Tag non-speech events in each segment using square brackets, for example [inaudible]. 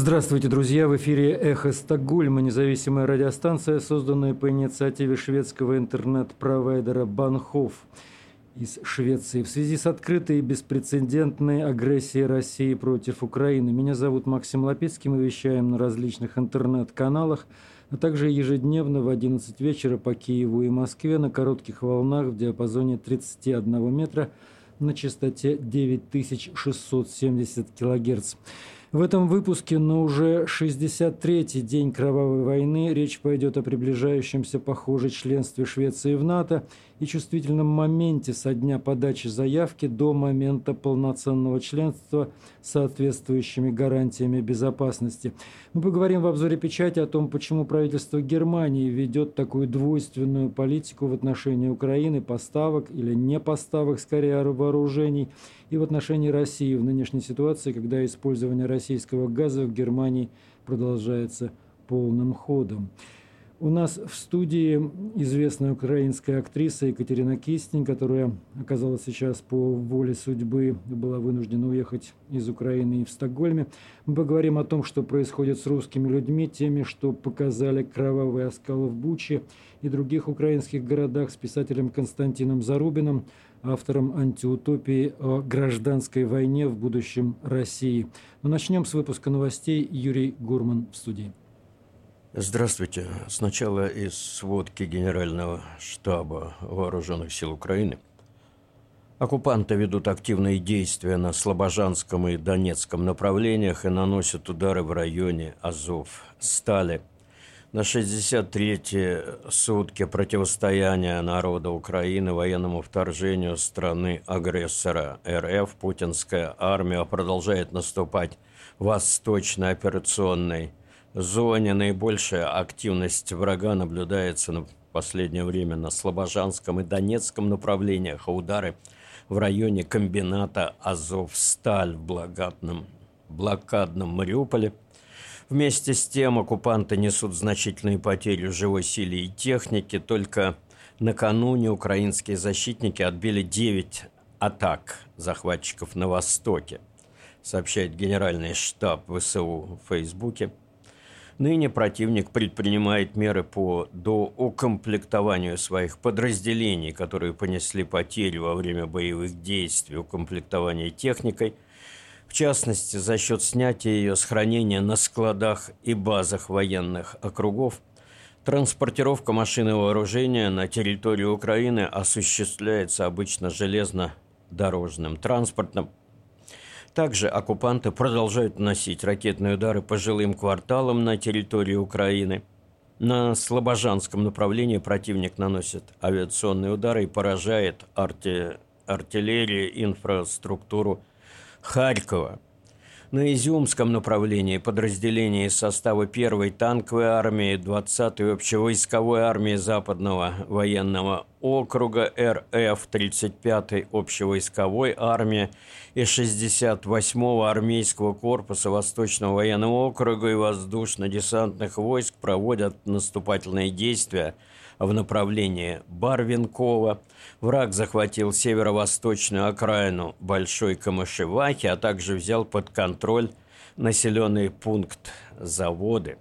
Здравствуйте, друзья! В эфире «Эхо Стокгольма», независимая радиостанция, созданная по инициативе шведского интернет-провайдера «Банхоф» из Швеции в связи с открытой и беспрецедентной агрессией России против Украины. Меня зовут Максим Лапецкий, мы вещаем на различных интернет-каналах, а также ежедневно в 11 вечера по Киеву и Москве на коротких волнах в диапазоне 31 метра на частоте 9670 килогерц. В этом выпуске на уже 63-й день кровавой войны речь пойдет о приближающемся, похоже, членстве Швеции в НАТО и чувствительном моменте со дня подачи заявки до момента полноценного членства с соответствующими гарантиями безопасности. Мы поговорим в обзоре печати о том, почему правительство Германии ведет такую двойственную политику в отношении Украины, поставок или не поставок, скорее, вооружений – и в отношении России в нынешней ситуации, когда использование российского газа в Германии продолжается полным ходом. У нас в студии известная украинская актриса Екатерина Кистин, которая оказалась сейчас по воле судьбы, была вынуждена уехать из Украины и в Стокгольме. Мы поговорим о том, что происходит с русскими людьми, теми, что показали кровавые оскалы в Буче и других украинских городах с писателем Константином Зарубиным, автором антиутопии о гражданской войне в будущем России. Но начнем с выпуска новостей. Юрий Гурман в студии. Здравствуйте. Сначала из сводки Генерального штаба Вооруженных сил Украины. Оккупанты ведут активные действия на Слобожанском и Донецком направлениях и наносят удары в районе Азов, Стали – на 63-й сутки противостояния народа Украины военному вторжению страны-агрессора РФ путинская армия продолжает наступать в восточной операционной зоне. Наибольшая активность врага наблюдается в последнее время на Слобожанском и Донецком направлениях, а удары в районе комбината «Азовсталь» в блокадном, блокадном Мариуполе – Вместе с тем оккупанты несут значительные потери в живой силе и технике. Только накануне украинские защитники отбили 9 атак захватчиков на Востоке, сообщает генеральный штаб ВСУ в Фейсбуке. Ныне противник предпринимает меры по доукомплектованию своих подразделений, которые понесли потери во время боевых действий, укомплектование техникой – в частности за счет снятия ее с хранения на складах и базах военных округов, транспортировка машины вооружения на территорию Украины осуществляется обычно железнодорожным транспортом. Также оккупанты продолжают наносить ракетные удары по жилым кварталам на территории Украины. На Слобожанском направлении противник наносит авиационные удары и поражает арти... артиллерию, инфраструктуру Харькова. На Изюмском направлении подразделения из состава 1-й танковой армии, 20-й общевойсковой армии Западного военного округа РФ, 35-й общевойсковой армии и 68-го армейского корпуса Восточного военного округа и воздушно-десантных войск проводят наступательные действия в направлении Барвинкова – Враг захватил северо-восточную окраину Большой Камышевахи, а также взял под контроль населенный пункт заводы.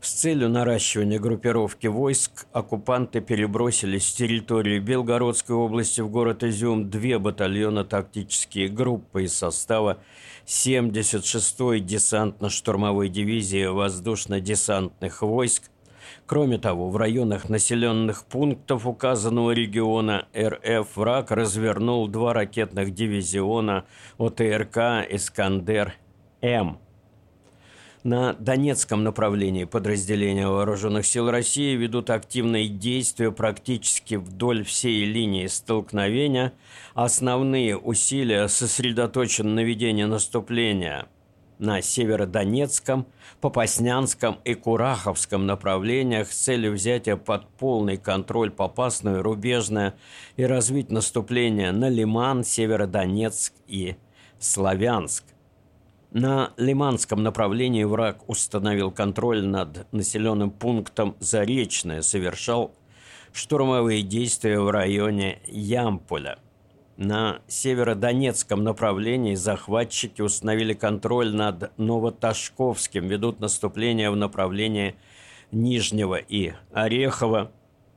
С целью наращивания группировки войск оккупанты перебросили с территории Белгородской области в город Изюм две батальона тактические группы из состава 76-й десантно-штурмовой дивизии воздушно-десантных войск Кроме того, в районах населенных пунктов указанного региона РФ враг развернул два ракетных дивизиона ОТРК «Искандер-М». На Донецком направлении подразделения Вооруженных сил России ведут активные действия практически вдоль всей линии столкновения. Основные усилия сосредоточены на ведении наступления – на Северодонецком, Попаснянском и Кураховском направлениях с целью взятия под полный контроль Попасную, Рубежное и развить наступление на Лиман, Северодонецк и Славянск. На Лиманском направлении враг установил контроль над населенным пунктом Заречное, совершал штурмовые действия в районе Ямполя – На северодонецком направлении захватчики установили контроль над Новоташковским, ведут наступление в направлении Нижнего и Орехова.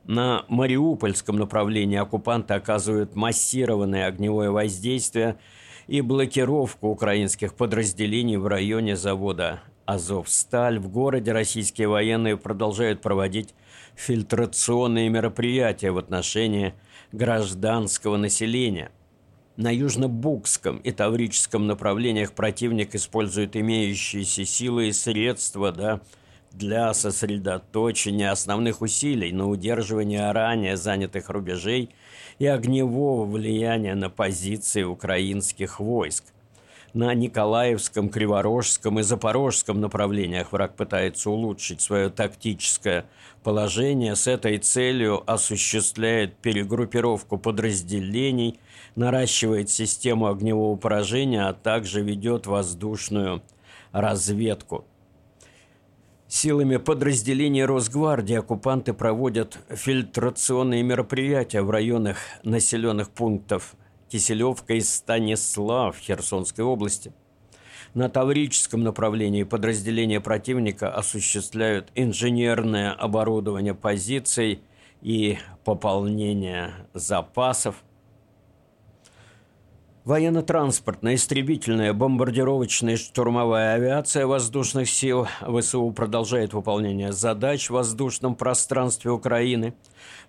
На Мариупольском направлении оккупанты оказывают массированное огневое воздействие и блокировку украинских подразделений в районе завода «Азовсталь». В городе российские военные продолжают проводить фильтрационные мероприятия в отношении гражданского населения. На Южно-Букском и Таврическом направлениях противник использует имеющиеся силы и средства да, для сосредоточения основных усилий на удерживание ранее занятых рубежей и огневого влияния на позиции украинских войск. На Николаевском, Криворожском и Запорожском направлениях враг пытается улучшить свое тактическое положение с этой целью осуществляет перегруппировку подразделений, наращивает систему огневого поражения, а также ведет воздушную разведку. Силами подразделений Росгвардии оккупанты проводят фильтрационные мероприятия в районах населенных пунктов Киселевка и Станислав Херсонской области – на Таврическом направлении подразделения противника осуществляют инженерное оборудование позиций и пополнение запасов. Военно-транспортная, истребительная, бомбардировочная штурмовая авиация воздушных сил ВСУ продолжает выполнение задач в воздушном пространстве Украины.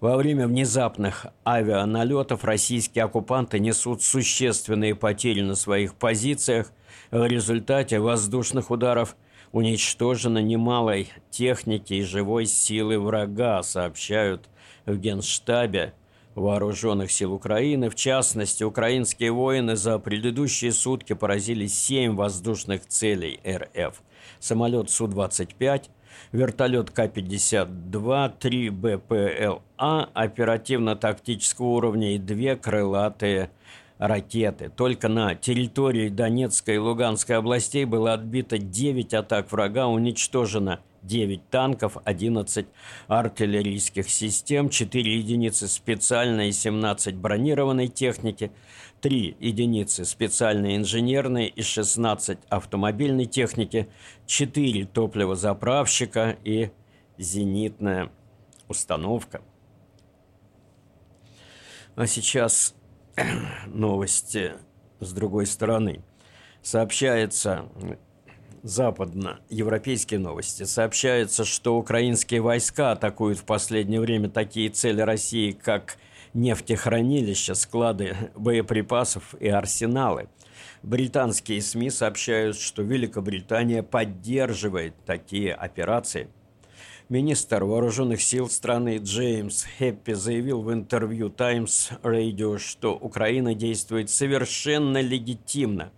Во время внезапных авианалетов российские оккупанты несут существенные потери на своих позициях – в результате воздушных ударов уничтожено немалой техники и живой силы врага, сообщают в Генштабе Вооруженных сил Украины. В частности, украинские воины за предыдущие сутки поразили 7 воздушных целей РФ. Самолет Су-25, вертолет К-52, 3 БПЛА оперативно-тактического уровня и две крылатые ракеты. Только на территории Донецкой и Луганской областей было отбито 9 атак врага, уничтожено 9 танков, 11 артиллерийских систем, 4 единицы специальной и 17 бронированной техники, 3 единицы специальной инженерной и 16 автомобильной техники, 4 топливозаправщика и зенитная установка. А сейчас [clears throat] новости с другой стороны. Сообщается, западно-европейские новости, сообщается, что украинские войска атакуют в последнее время такие цели России, как нефтехранилища, склады боеприпасов и арсеналы. Британские СМИ сообщают, что Великобритания поддерживает такие операции – Министр вооруженных сил страны Джеймс Хеппи заявил в интервью Times Radio, что Украина действует совершенно легитимно,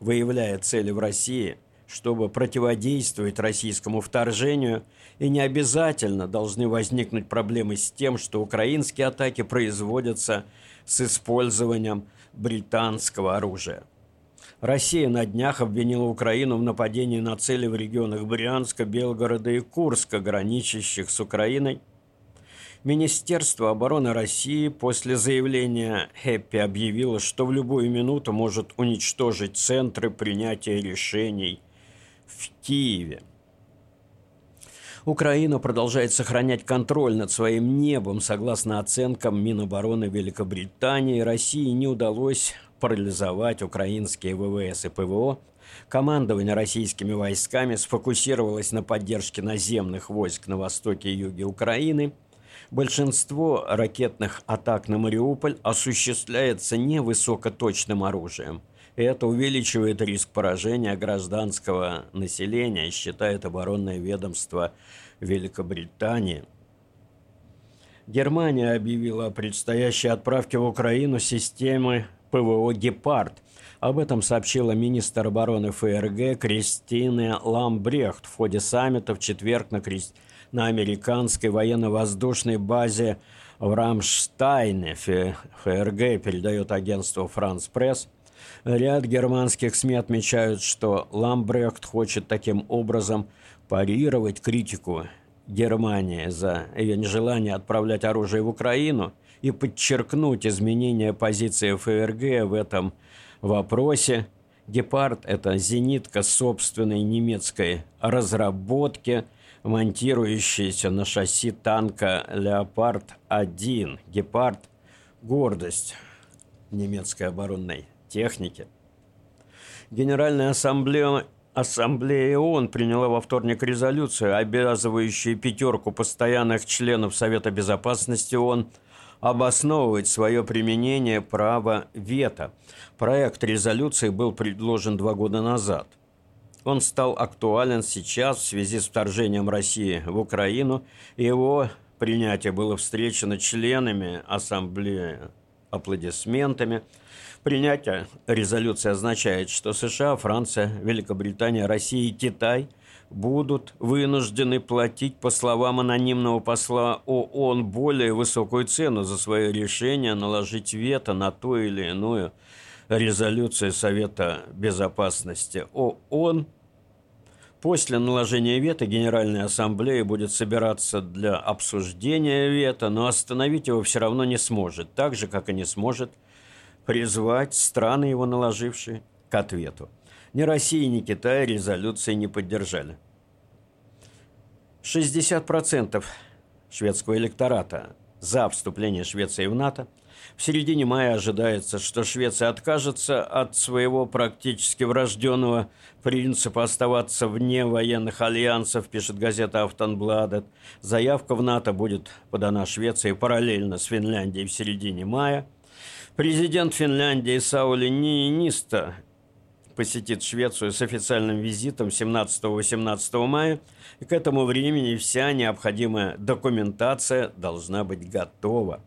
выявляя цели в России, чтобы противодействовать российскому вторжению, и не обязательно должны возникнуть проблемы с тем, что украинские атаки производятся с использованием британского оружия. Россия на днях обвинила Украину в нападении на цели в регионах Брянска, Белгорода и Курска, граничащих с Украиной. Министерство обороны России после заявления Хэппи объявило, что в любую минуту может уничтожить центры принятия решений в Киеве. Украина продолжает сохранять контроль над своим небом. Согласно оценкам Минобороны Великобритании, России не удалось парализовать украинские ВВС и ПВО, командование российскими войсками сфокусировалось на поддержке наземных войск на востоке и юге Украины. Большинство ракетных атак на Мариуполь осуществляется невысокоточным оружием. Это увеличивает риск поражения гражданского населения, считает оборонное ведомство Великобритании – Германия объявила о предстоящей отправке в Украину системы ПВО «Гепард». Об этом сообщила министр обороны ФРГ Кристина Ламбрехт в ходе саммита в четверг на, Кри... на американской военно-воздушной базе в Рамштайне. ФРГ передает агентство «Франс Пресс». Ряд германских СМИ отмечают, что Ламбрехт хочет таким образом парировать критику Германии за ее нежелание отправлять оружие в Украину и подчеркнуть изменение позиции ФРГ в этом вопросе. «Гепард» – это зенитка собственной немецкой разработки, монтирующаяся на шасси танка «Леопард-1». «Гепард» – гордость немецкой оборонной техники. Генеральная ассамблея Ассамблея ООН приняла во вторник резолюцию, обязывающую пятерку постоянных членов Совета Безопасности ООН обосновывать свое применение права вето. Проект резолюции был предложен два года назад. Он стал актуален сейчас в связи с вторжением России в Украину, его принятие было встречено членами Ассамблеи аплодисментами – Принятие резолюции означает, что США, Франция, Великобритания, Россия и Китай будут вынуждены платить, по словам анонимного посла ООН, более высокую цену за свое решение наложить вето на ту или иную резолюцию Совета Безопасности ООН. После наложения вето Генеральная Ассамблея будет собираться для обсуждения вето, но остановить его все равно не сможет, так же, как и не сможет – призвать страны, его наложившие, к ответу. Ни Россия, ни Китай резолюции не поддержали. 60% шведского электората за вступление Швеции в НАТО. В середине мая ожидается, что Швеция откажется от своего практически врожденного принципа оставаться вне военных альянсов, пишет газета «Автонбладет». Заявка в НАТО будет подана Швеции параллельно с Финляндией в середине мая – Президент Финляндии Саули Нииниста посетит Швецию с официальным визитом 17-18 мая, и к этому времени вся необходимая документация должна быть готова.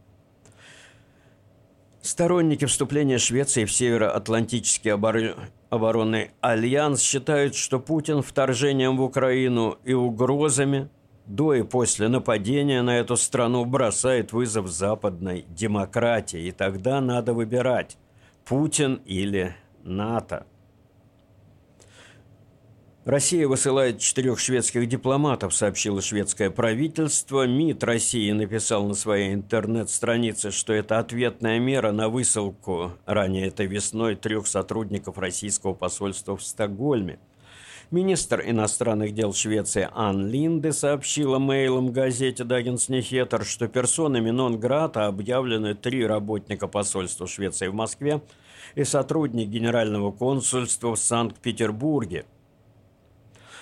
Сторонники вступления Швеции в Североатлантический обор... оборонный альянс считают, что Путин вторжением в Украину и угрозами – до и после нападения на эту страну бросает вызов западной демократии. И тогда надо выбирать Путин или НАТО. Россия высылает четырех шведских дипломатов, сообщило шведское правительство. МИД России написал на своей интернет-странице, что это ответная мера на высылку ранее этой весной трех сотрудников российского посольства в Стокгольме – Министр иностранных дел Швеции Ан Линде сообщила мейлом газете «Даггинс Нехетер», что персонами нон-грата объявлены три работника посольства Швеции в Москве и сотрудник Генерального консульства в Санкт-Петербурге.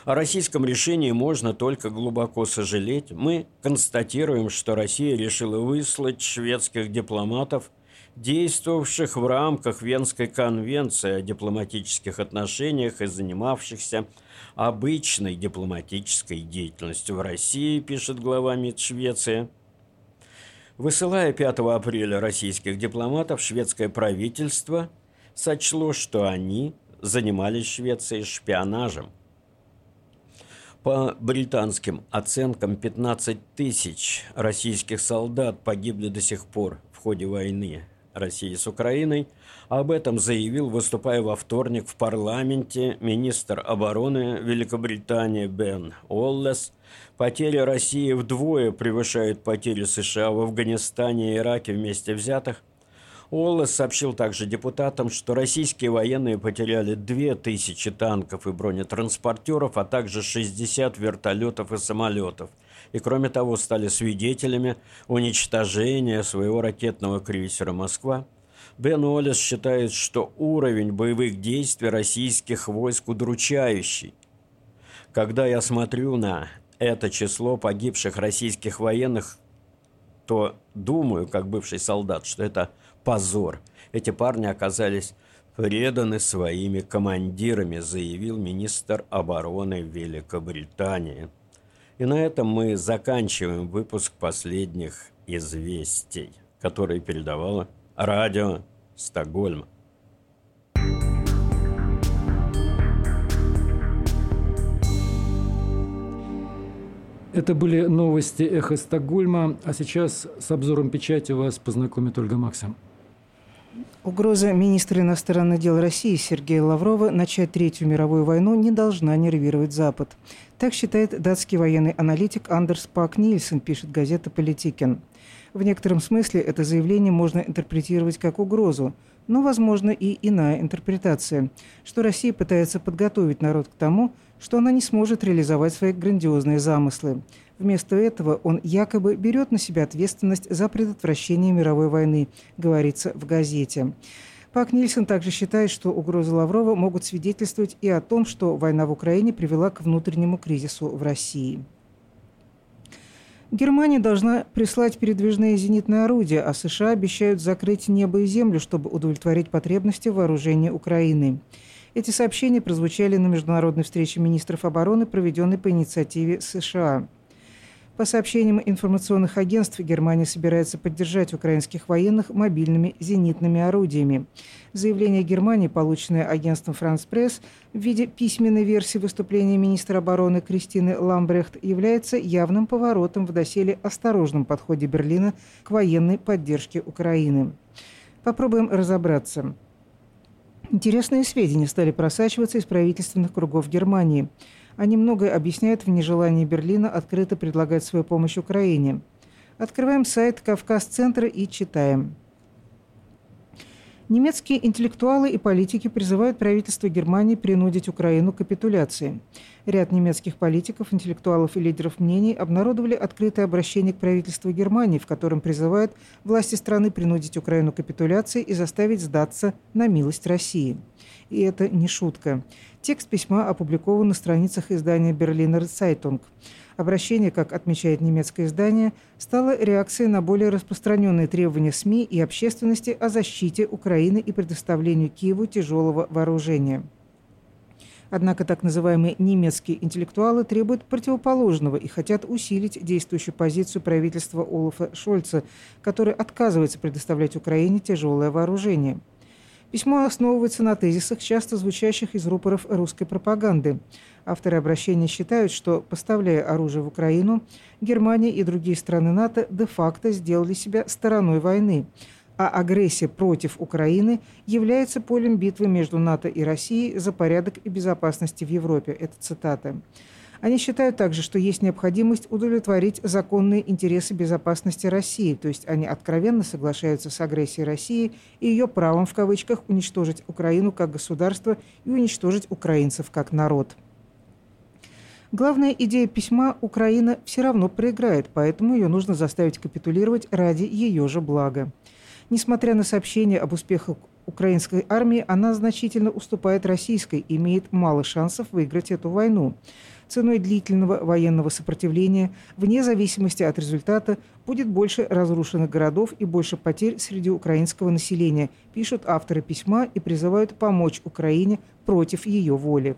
О российском решении можно только глубоко сожалеть. Мы констатируем, что Россия решила выслать шведских дипломатов действовавших в рамках Венской конвенции о дипломатических отношениях и занимавшихся обычной дипломатической деятельностью в России, пишет глава МИД Швеции. Высылая 5 апреля российских дипломатов, шведское правительство сочло, что они занимались Швецией шпионажем. По британским оценкам, 15 тысяч российских солдат погибли до сих пор в ходе войны России с Украиной. Об этом заявил, выступая во вторник в парламенте, министр обороны Великобритании Бен Оллес. Потери России вдвое превышают потери США в Афганистане и Ираке вместе взятых. Оллес сообщил также депутатам, что российские военные потеряли 2000 танков и бронетранспортеров, а также 60 вертолетов и самолетов – и, кроме того, стали свидетелями уничтожения своего ракетного крейсера «Москва». Бен Уоллес считает, что уровень боевых действий российских войск удручающий. Когда я смотрю на это число погибших российских военных, то думаю, как бывший солдат, что это позор. Эти парни оказались преданы своими командирами, заявил министр обороны Великобритании. И на этом мы заканчиваем выпуск последних известий, которые передавало радио Стокгольм. Это были новости «Эхо Стокгольма», а сейчас с обзором печати вас познакомит Ольга Максим. Угроза министра иностранных дел России Сергея Лаврова начать Третью мировую войну не должна нервировать Запад. Так считает датский военный аналитик Андерс Пак Нильсон, пишет газета «Политикен». В некотором смысле это заявление можно интерпретировать как угрозу, но, возможно, и иная интерпретация, что Россия пытается подготовить народ к тому, что она не сможет реализовать свои грандиозные замыслы. Вместо этого он якобы берет на себя ответственность за предотвращение мировой войны, говорится в газете. Пак Нильсон также считает, что угрозы Лаврова могут свидетельствовать и о том, что война в Украине привела к внутреннему кризису в России. Германия должна прислать передвижные зенитные орудия, а США обещают закрыть небо и землю, чтобы удовлетворить потребности вооружения Украины. Эти сообщения прозвучали на международной встрече министров обороны, проведенной по инициативе США. По сообщениям информационных агентств, Германия собирается поддержать украинских военных мобильными зенитными орудиями. Заявление Германии, полученное агентством «Франс Пресс» в виде письменной версии выступления министра обороны Кристины Ламбрехт, является явным поворотом в доселе осторожном подходе Берлина к военной поддержке Украины. Попробуем разобраться. Интересные сведения стали просачиваться из правительственных кругов Германии – они многое объясняют в нежелании Берлина открыто предлагать свою помощь Украине. Открываем сайт Кавказ-центра и читаем. Немецкие интеллектуалы и политики призывают правительство Германии принудить Украину к капитуляции. Ряд немецких политиков, интеллектуалов и лидеров мнений обнародовали открытое обращение к правительству Германии, в котором призывают власти страны принудить Украину к капитуляции и заставить сдаться на милость России. И это не шутка. Текст письма опубликован на страницах издания «Берлинер Zeitung». Обращение, как отмечает немецкое издание, стало реакцией на более распространенные требования СМИ и общественности о защите Украины и предоставлению Киеву тяжелого вооружения. Однако так называемые немецкие интеллектуалы требуют противоположного и хотят усилить действующую позицию правительства Олафа Шольца, который отказывается предоставлять Украине тяжелое вооружение – Письмо основывается на тезисах, часто звучащих из рупоров русской пропаганды. Авторы обращения считают, что, поставляя оружие в Украину, Германия и другие страны НАТО де-факто сделали себя стороной войны, а агрессия против Украины является полем битвы между НАТО и Россией за порядок и безопасность в Европе. Это цитата. Они считают также, что есть необходимость удовлетворить законные интересы безопасности России, то есть они откровенно соглашаются с агрессией России и ее правом в кавычках уничтожить Украину как государство и уничтожить украинцев как народ. Главная идея письма – Украина все равно проиграет, поэтому ее нужно заставить капитулировать ради ее же блага. Несмотря на сообщения об успехах украинской армии, она значительно уступает российской и имеет мало шансов выиграть эту войну ценой длительного военного сопротивления, вне зависимости от результата, будет больше разрушенных городов и больше потерь среди украинского населения, пишут авторы письма и призывают помочь Украине против ее воли.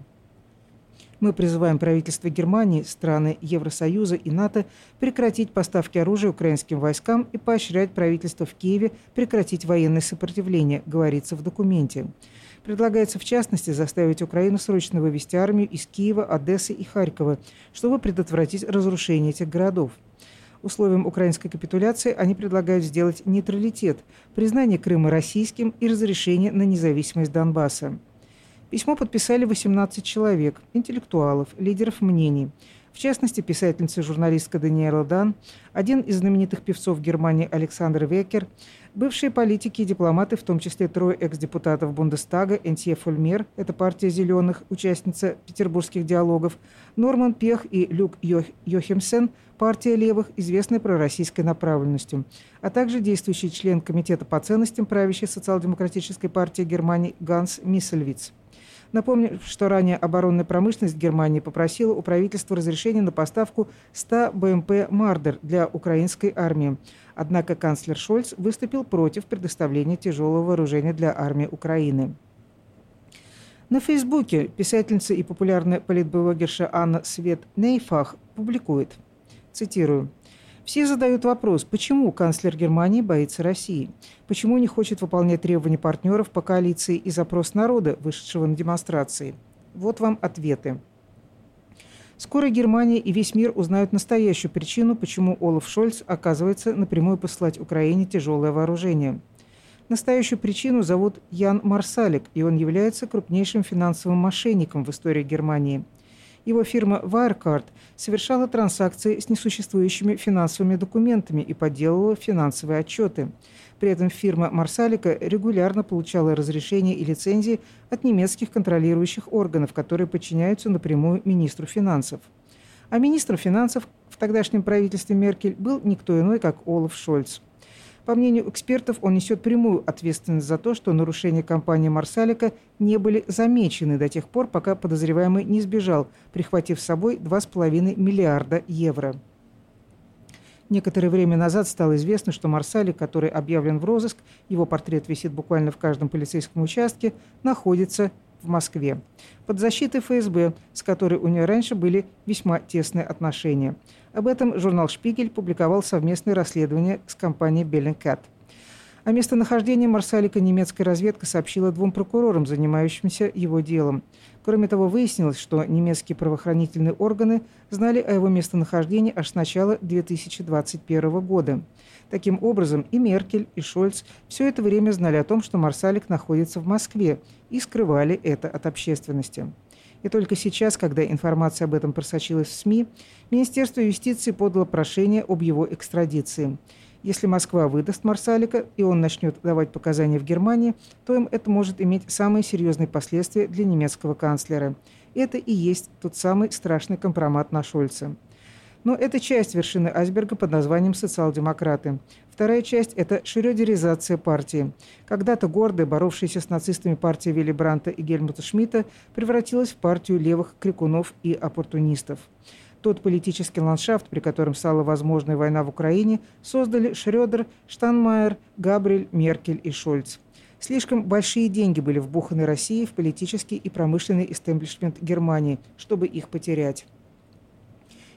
Мы призываем правительство Германии, страны Евросоюза и НАТО прекратить поставки оружия украинским войскам и поощрять правительство в Киеве прекратить военное сопротивление, говорится в документе. Предлагается, в частности, заставить Украину срочно вывести армию из Киева, Одессы и Харькова, чтобы предотвратить разрушение этих городов. Условием украинской капитуляции они предлагают сделать нейтралитет, признание Крыма российским и разрешение на независимость Донбасса. Письмо подписали 18 человек, интеллектуалов, лидеров мнений – в частности, писательница и журналистка Даниэла Дан, один из знаменитых певцов Германии Александр Векер, бывшие политики и дипломаты, в том числе трое экс-депутатов Бундестага, Энтье Фольмер, это партия «Зеленых», участница петербургских диалогов, Норман Пех и Люк Йох Йохемсен, партия левых, известная пророссийской направленностью, а также действующий член Комитета по ценностям правящей социал-демократической партии Германии Ганс Миссельвиц. Напомню, что ранее оборонная промышленность Германии попросила у правительства разрешения на поставку 100 БМП «Мардер» для украинской армии. Однако канцлер Шольц выступил против предоставления тяжелого вооружения для армии Украины. На Фейсбуке писательница и популярная политблогерша Анна Свет Нейфах публикует, цитирую, все задают вопрос, почему канцлер Германии боится России? Почему не хочет выполнять требования партнеров по коалиции и запрос народа, вышедшего на демонстрации? Вот вам ответы. Скоро Германия и весь мир узнают настоящую причину, почему Олаф Шольц оказывается напрямую посылать Украине тяжелое вооружение. Настоящую причину зовут Ян Марсалик, и он является крупнейшим финансовым мошенником в истории Германии – Его фирма Wirecard совершала транзакции с несуществующими финансовыми документами и подделывала финансовые отчеты. При этом фирма Марсалика регулярно получала разрешения и лицензии от немецких контролирующих органов, которые подчиняются напрямую министру финансов. А министром финансов в тогдашнем правительстве Меркель был никто иной, как Олаф Шольц. По мнению экспертов, он несет прямую ответственность за то, что нарушения компании Марсалика не были замечены до тех пор, пока подозреваемый не сбежал, прихватив с собой 2,5 миллиарда евро. Некоторое время назад стало известно, что Марсалик, который объявлен в розыск, его портрет висит буквально в каждом полицейском участке, находится в Москве, под защитой ФСБ, с которой у нее раньше были весьма тесные отношения. Об этом журнал «Шпигель» публиковал совместное расследование с компанией «Беллинкат». О местонахождении Марсалика немецкая разведка сообщила двум прокурорам, занимающимся его делом. Кроме того, выяснилось, что немецкие правоохранительные органы знали о его местонахождении аж с начала 2021 года. Таким образом, и Меркель, и Шольц все это время знали о том, что Марсалик находится в Москве, и скрывали это от общественности. И только сейчас, когда информация об этом просочилась в СМИ, Министерство юстиции подало прошение об его экстрадиции. Если Москва выдаст Марсалика, и он начнет давать показания в Германии, то им это может иметь самые серьезные последствия для немецкого канцлера. Это и есть тот самый страшный компромат на Шольца. Но это часть вершины айсберга под названием «социал-демократы». Вторая часть – это шрёдеризация партии. Когда-то гордая, боровшаяся с нацистами партия Вилли Бранта и Гельмута Шмидта превратилась в партию левых крикунов и оппортунистов. Тот политический ландшафт, при котором стала возможной война в Украине, создали Шрёдер, Штанмайер, Габриэль, Меркель и Шольц. Слишком большие деньги были вбуханы Россией в политический и промышленный истеблишмент Германии, чтобы их потерять.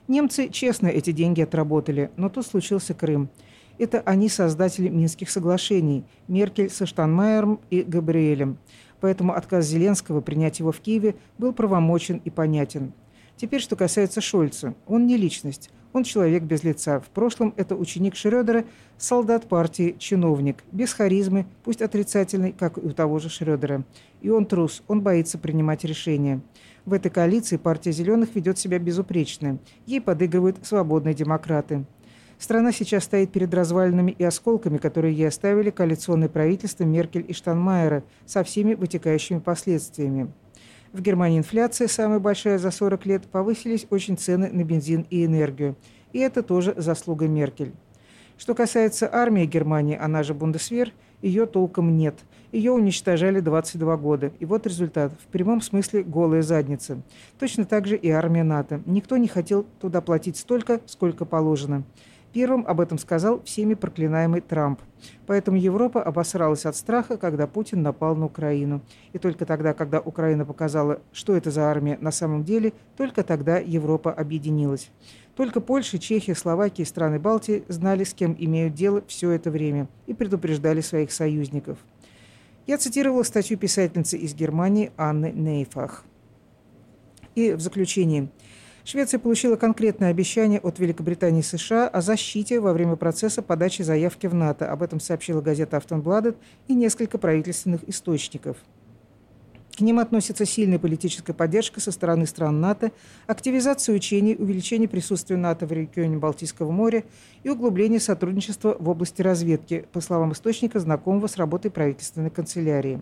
Немцы честно эти деньги отработали, но тут случился Крым. Это они создатели Минских соглашений – Меркель со Штанмайером и Габриэлем. Поэтому отказ Зеленского принять его в Киеве был правомочен и понятен. Теперь, что касается Шольца. Он не личность, он человек без лица. В прошлом это ученик Шрёдера, солдат партии, чиновник, без харизмы, пусть отрицательный, как и у того же Шрёдера. И он трус, он боится принимать решения. В этой коалиции партия «Зеленых» ведет себя безупречно. Ей подыгрывают свободные демократы. Страна сейчас стоит перед развалинами и осколками, которые ей оставили коалиционное правительство Меркель и Штанмайера со всеми вытекающими последствиями. В Германии инфляция, самая большая за 40 лет, повысились очень цены на бензин и энергию. И это тоже заслуга Меркель. Что касается армии Германии, она же Бундесвер, ее толком нет. Ее уничтожали 22 года. И вот результат. В прямом смысле голая задница. Точно так же и армия НАТО. Никто не хотел туда платить столько, сколько положено. Первым об этом сказал всеми проклинаемый Трамп. Поэтому Европа обосралась от страха, когда Путин напал на Украину. И только тогда, когда Украина показала, что это за армия на самом деле, только тогда Европа объединилась. Только Польша, Чехия, Словакия и страны Балтии знали, с кем имеют дело все это время и предупреждали своих союзников. Я цитировала статью писательницы из Германии Анны Нейфах. И в заключение – Швеция получила конкретное обещание от Великобритании и США о защите во время процесса подачи заявки в НАТО. Об этом сообщила газета «Автонбладет» и несколько правительственных источников. К ним относится сильная политическая поддержка со стороны стран НАТО, активизация учений, увеличение присутствия НАТО в регионе Балтийского моря и углубление сотрудничества в области разведки, по словам источника, знакомого с работой правительственной канцелярии.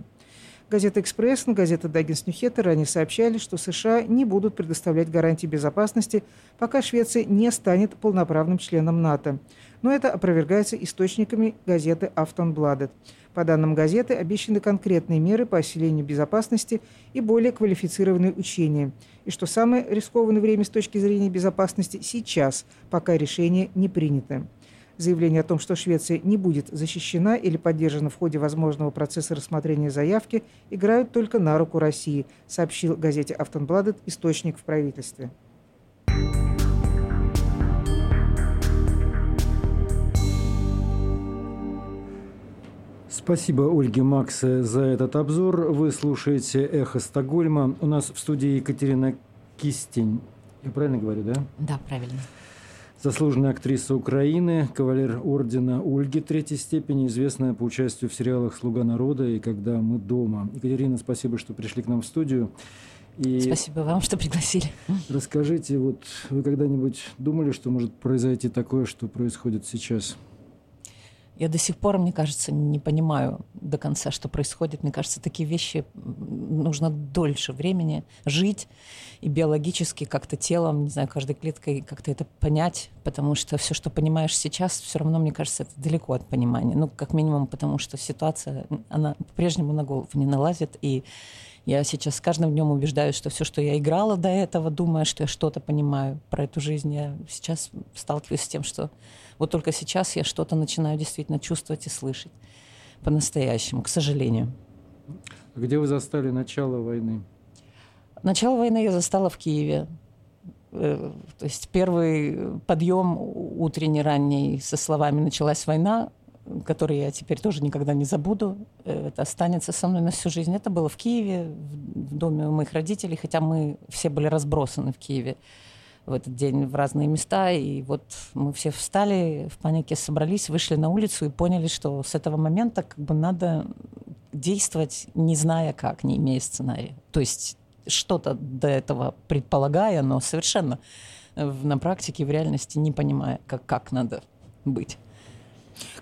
Газета «Экспресс» и газета «Даггинс Ньюхеттер» ранее сообщали, что США не будут предоставлять гарантии безопасности, пока Швеция не станет полноправным членом НАТО. Но это опровергается источниками газеты «Автонбладет». По данным газеты, обещаны конкретные меры по усилению безопасности и более квалифицированные учения. И что самое рискованное время с точки зрения безопасности сейчас, пока решение не принято. Заявление о том, что Швеция не будет защищена или поддержана в ходе возможного процесса рассмотрения заявки, играют только на руку России, сообщил газете «Автонбладет» источник в правительстве. Спасибо Ольге Максе за этот обзор. Вы слушаете «Эхо Стокгольма». У нас в студии Екатерина Кистень. Я правильно говорю, да? Да, правильно. Заслуженная актриса Украины, кавалер ордена Ольги третьей степени, известная по участию в сериалах «Слуга народа» и «Когда мы дома». Екатерина, спасибо, что пришли к нам в студию. И Спасибо вам, что пригласили. Расскажите, вот вы когда-нибудь думали, что может произойти такое, что происходит сейчас? Я до сих пор, мне кажется, не понимаю до конца, что происходит. Мне кажется, такие вещи нужно дольше времени жить и биологически как-то телом, не знаю, каждой клеткой как-то это понять, потому что все, что понимаешь сейчас, все равно, мне кажется, это далеко от понимания. Ну, как минимум, потому что ситуация, она по-прежнему на голову не налазит, и я сейчас с каждым днем убеждаюсь, что все, что я играла до этого, думая, что я что-то понимаю про эту жизнь, я сейчас сталкиваюсь с тем, что вот только сейчас я что-то начинаю действительно чувствовать и слышать по-настоящему, к сожалению. Где вы застали начало войны? Начало войны я застала в Киеве. Э, то есть первый подъем утренний, ранний со словами «началась война», который я теперь тоже никогда не забуду. Э, это останется со мной на всю жизнь. Это было в Киеве, в доме у моих родителей, хотя мы все были разбросаны в Киеве в этот день в разные места. И вот мы все встали, в панике собрались, вышли на улицу и поняли, что с этого момента как бы надо действовать, не зная как, не имея сценария. То есть что-то до этого предполагая, но совершенно на практике, в реальности не понимая, как, как надо быть.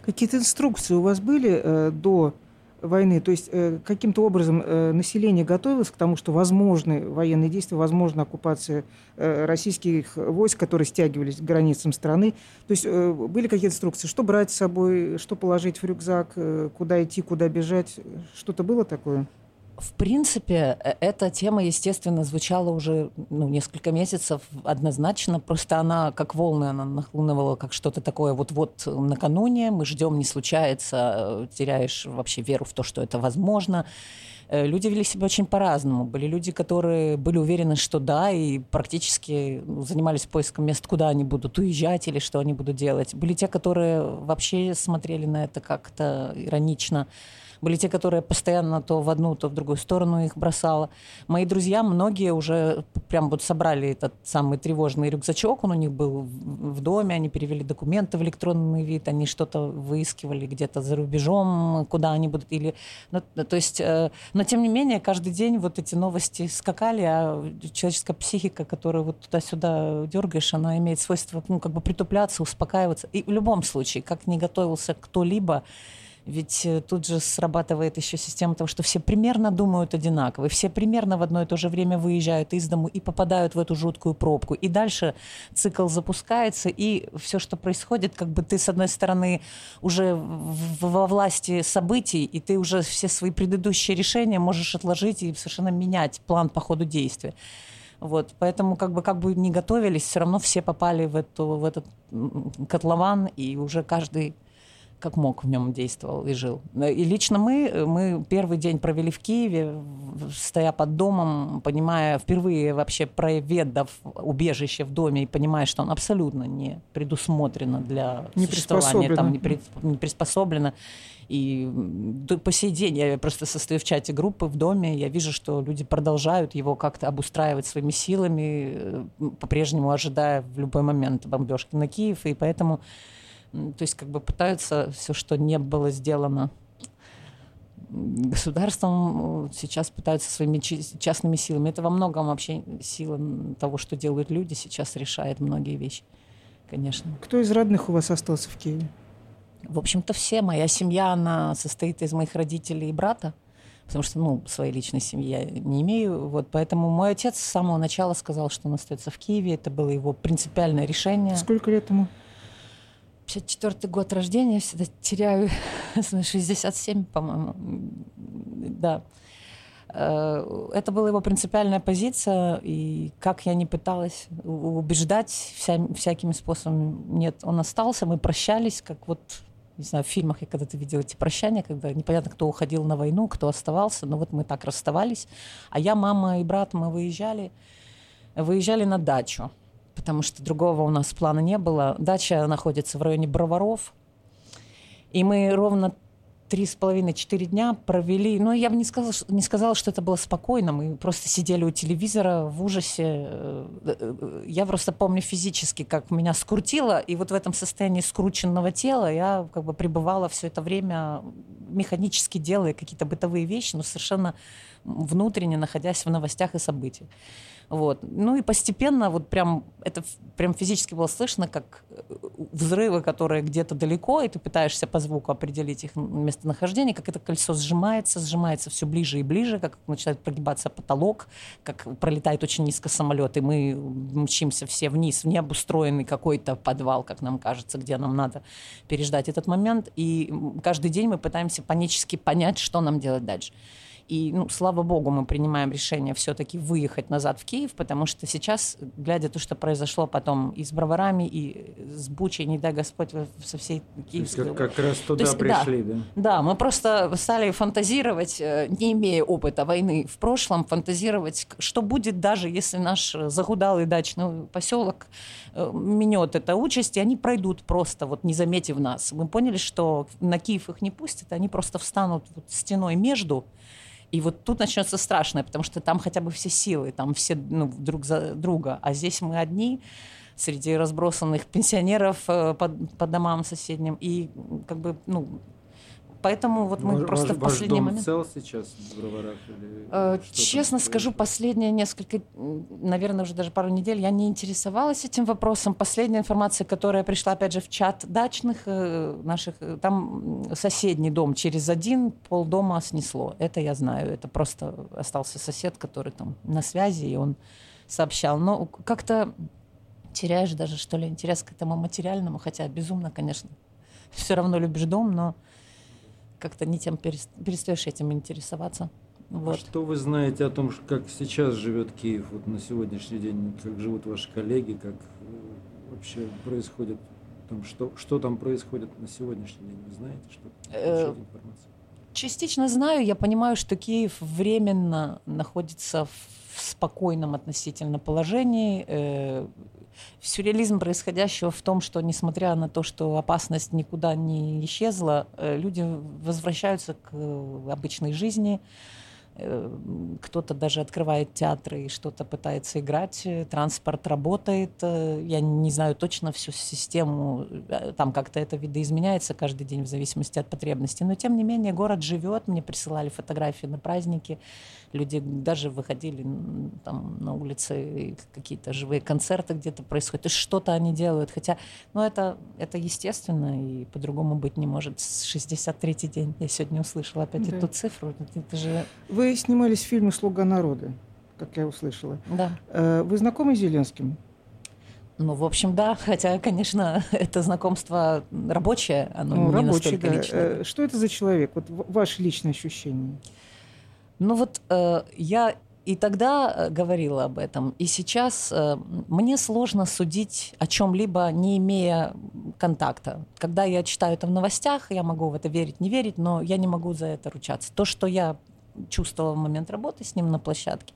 Какие-то инструкции у вас были э, до войны? То есть э, каким-то образом э, население готовилось к тому, что возможны военные действия, возможна оккупация э, российских войск, которые стягивались к границам страны? То есть были какие-то инструкции, что брать с собой, что положить в рюкзак, куда идти, куда бежать? Что-то было такое? В принципе, э, эта тема, естественно, звучала уже ну, несколько месяцев однозначно. Просто она, как волны, она нахлынывала, как что-то такое вот-вот накануне. Мы ждем, не случается, э, теряешь вообще веру в то, что это возможно. Э, люди вели себя очень по-разному. Были люди, которые были уверены, что да, и практически ну, занимались поиском мест, куда они будут уезжать или что они будут делать. Были те, которые вообще смотрели на это как-то иронично. Были те, которые постоянно то в одну, то в другую сторону их бросало. Мои друзья, многие уже прям вот собрали этот самый тревожный рюкзачок, он у них был в доме, они перевели документы в электронный вид, они что-то выискивали где-то за рубежом, куда они будут, или... Ну, то есть, э, но тем не менее, каждый день вот эти новости скакали, а человеческая психика, которую вот туда-сюда дергаешь, она имеет свойство, ну, как бы притупляться, успокаиваться. И в любом случае, как не готовился кто-либо, ведь э, тут же срабатывает еще система того, что все примерно думают одинаково, все примерно в одно и то же время выезжают из дому и попадают в эту жуткую пробку. И дальше цикл запускается, и все, что происходит, как бы ты, с одной стороны, уже во власти событий, и ты уже все свои предыдущие решения можешь отложить и совершенно менять план по ходу действия. Вот, поэтому как бы, как бы не готовились, все равно все попали в, эту, в этот котлован, и уже каждый как мог в нем действовал и жил. И лично мы, мы первый день провели в Киеве, стоя под домом, понимая, впервые вообще проведав убежище в доме и понимая, что он абсолютно не предусмотрено для не существования, там не, при, не приспособлено. И по сей день я просто состою в чате группы в доме, я вижу, что люди продолжают его как-то обустраивать своими силами, э, по-прежнему ожидая в любой момент бомбежки на Киев, и поэтому то есть как бы пытаются все, что не было сделано государством, сейчас пытаются своими частными силами. Это во многом вообще сила того, что делают люди, сейчас решает многие вещи, конечно. Кто из родных у вас остался в Киеве? В общем-то, все. Моя семья, она состоит из моих родителей и брата, потому что, ну, своей личной семьи я не имею. Вот, поэтому мой отец с самого начала сказал, что он остается в Киеве. Это было его принципиальное решение. Сколько лет ему? 54 год рождения, я всегда теряю [laughs] 67, по-моему. Да. Э, это была его принципиальная позиция, и как я не пыталась убеждать вся, всякими способами, нет, он остался, мы прощались, как вот, не знаю, в фильмах я когда-то видела эти прощания, когда непонятно, кто уходил на войну, кто оставался, но вот мы так расставались. А я, мама и брат, мы выезжали, выезжали на дачу потому что другого у нас плана не было. Дача находится в районе Броваров. И мы ровно три с половиной-четыре дня провели, ну, я бы не сказала, не сказала, что это было спокойно, мы просто сидели у телевизора в ужасе. Э, э, я просто помню физически, как меня скрутило, и вот в этом состоянии скрученного тела я как бы пребывала все это время механически делая какие-то бытовые вещи, но совершенно внутренне находясь в новостях и событиях. Вот. Ну и постепенно вот прям это прям физически было слышно, как э, взрывы, которые где-то далеко, и ты пытаешься по звуку определить их местонахождение, как это кольцо сжимается, сжимается все ближе и ближе, как начинает прогибаться потолок, как пролетает очень низко самолет, и мы мчимся все вниз, в необустроенный какой-то подвал, как нам кажется, где нам надо переждать этот момент. И каждый день мы пытаемся панически понять, что нам делать дальше. И, ну, слава богу, мы принимаем решение все-таки выехать назад в Киев, потому что сейчас, глядя то, что произошло потом и с Броварами, и с Бучей, не дай Господь, со всей Киевской... Как, как раз туда есть, пришли, да, да? Да, мы просто стали фантазировать, э, не имея опыта войны в прошлом, фантазировать, что будет даже, если наш загудалый дачный поселок э, минет это участь, и они пройдут просто, вот не заметив нас. Мы поняли, что на Киев их не пустят, они просто встанут вот стеной между, и вот тут начнется страшное, потому что там хотя бы все силы, там все ну, друг за друга, а здесь мы одни среди разбросанных пенсионеров э, по, по домам соседним. И как бы, ну, Поэтому вот мы ваш, просто в последний ваш дом момент... цел сейчас в Броварах? Или э, честно скажу, последние несколько, наверное, уже даже пару недель я не интересовалась этим вопросом. Последняя информация, которая пришла, опять же, в чат дачных э, наших, э, там соседний дом через один полдома снесло. Это я знаю. Это просто остался сосед, который там на связи, и он сообщал. Но как-то теряешь даже, что ли, интерес к этому материальному, хотя безумно, конечно. [laughs] Все равно любишь дом, но как-то не тем перестаешь этим интересоваться. А вот. А что вы знаете о том, как сейчас живет Киев вот на сегодняшний день, как живут ваши коллеги, как э, вообще происходит там, что, что там происходит на сегодняшний день? Вы знаете, что э, информация? Частично знаю, я понимаю, что Киев временно находится в спокойном относительно положении. Э, сюрреализм происходящего в том, что несмотря на то, что опасность никуда не исчезла, э, люди возвращаются к обычной жизни, Э, кто-то даже открывает театры и что-то пытается играть, э, транспорт работает, э, я не знаю точно всю систему, там как-то это видоизменяется каждый день в зависимости от потребностей, но тем не менее город живет, мне присылали фотографии на праздники, люди даже выходили там на улице, какие-то живые концерты где-то происходят, и что-то они делают, хотя, ну это, это естественно и по-другому быть не может. 63-й день, я сегодня услышала опять да. эту цифру, это же... Вы снимались в фильме «Слуга народа», как я услышала. Да. Э, вы знакомы с Зеленским? Ну, в общем, да. Хотя, конечно, [laughs] это знакомство рабочее, оно ну, не рабочее, настолько да. личное. Э, что это за человек? Вот ваши личные ощущения. Ну вот э, я и тогда говорила об этом, и сейчас э, мне сложно судить о чем-либо, не имея контакта. Когда я читаю это в новостях, я могу в это верить, не верить, но я не могу за это ручаться. То, что я чувствовала в момент работы с ним на площадке,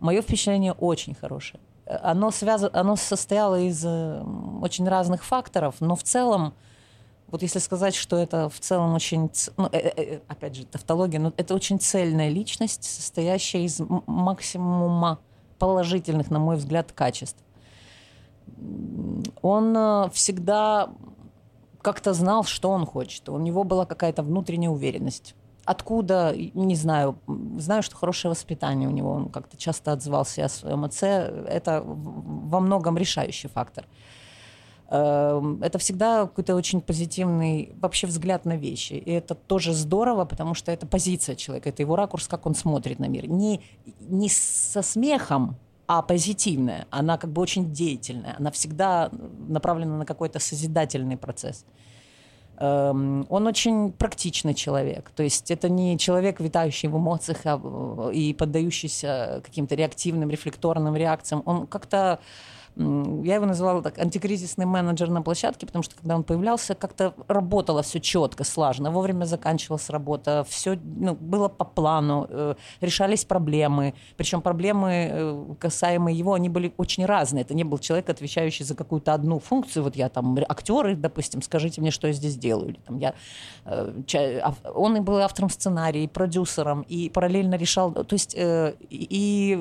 мое впечатление очень хорошее. Оно, связ... оно состояло из э, очень разных факторов, но в целом, вот если сказать, что это в целом очень, ну, э, э, опять же, тавтология, но это очень цельная личность, состоящая из максимума положительных, на мой взгляд, качеств. Он всегда как-то знал, что он хочет. У него была какая-то внутренняя уверенность. Откуда, не знаю, знаю, что хорошее воспитание у него, он как-то часто отзывался о своем отце, это во многом решающий фактор. Эм, это всегда какой-то очень позитивный вообще взгляд на вещи. И это тоже здорово, потому что это позиция человека, это его ракурс, как он смотрит на мир. Не, не со смехом, а позитивная. Она как бы очень деятельная. Она всегда направлена на какой-то созидательный процесс. Эм, он очень практичный человек. То есть это не человек, витающий в эмоциях а, и поддающийся каким-то реактивным, рефлекторным реакциям. Он как-то я его называла так антикризисный менеджер на площадке, потому что когда он появлялся, как-то работало все четко, слаженно, вовремя заканчивалась работа, все ну, было по плану, э, решались проблемы, причем проблемы, э, касаемые его, они были очень разные. Это не был человек, отвечающий за какую-то одну функцию, вот я там актеры, допустим, скажите мне, что я здесь делаю, или там я, э, он и был автором сценария, и продюсером, и параллельно решал, то есть и, и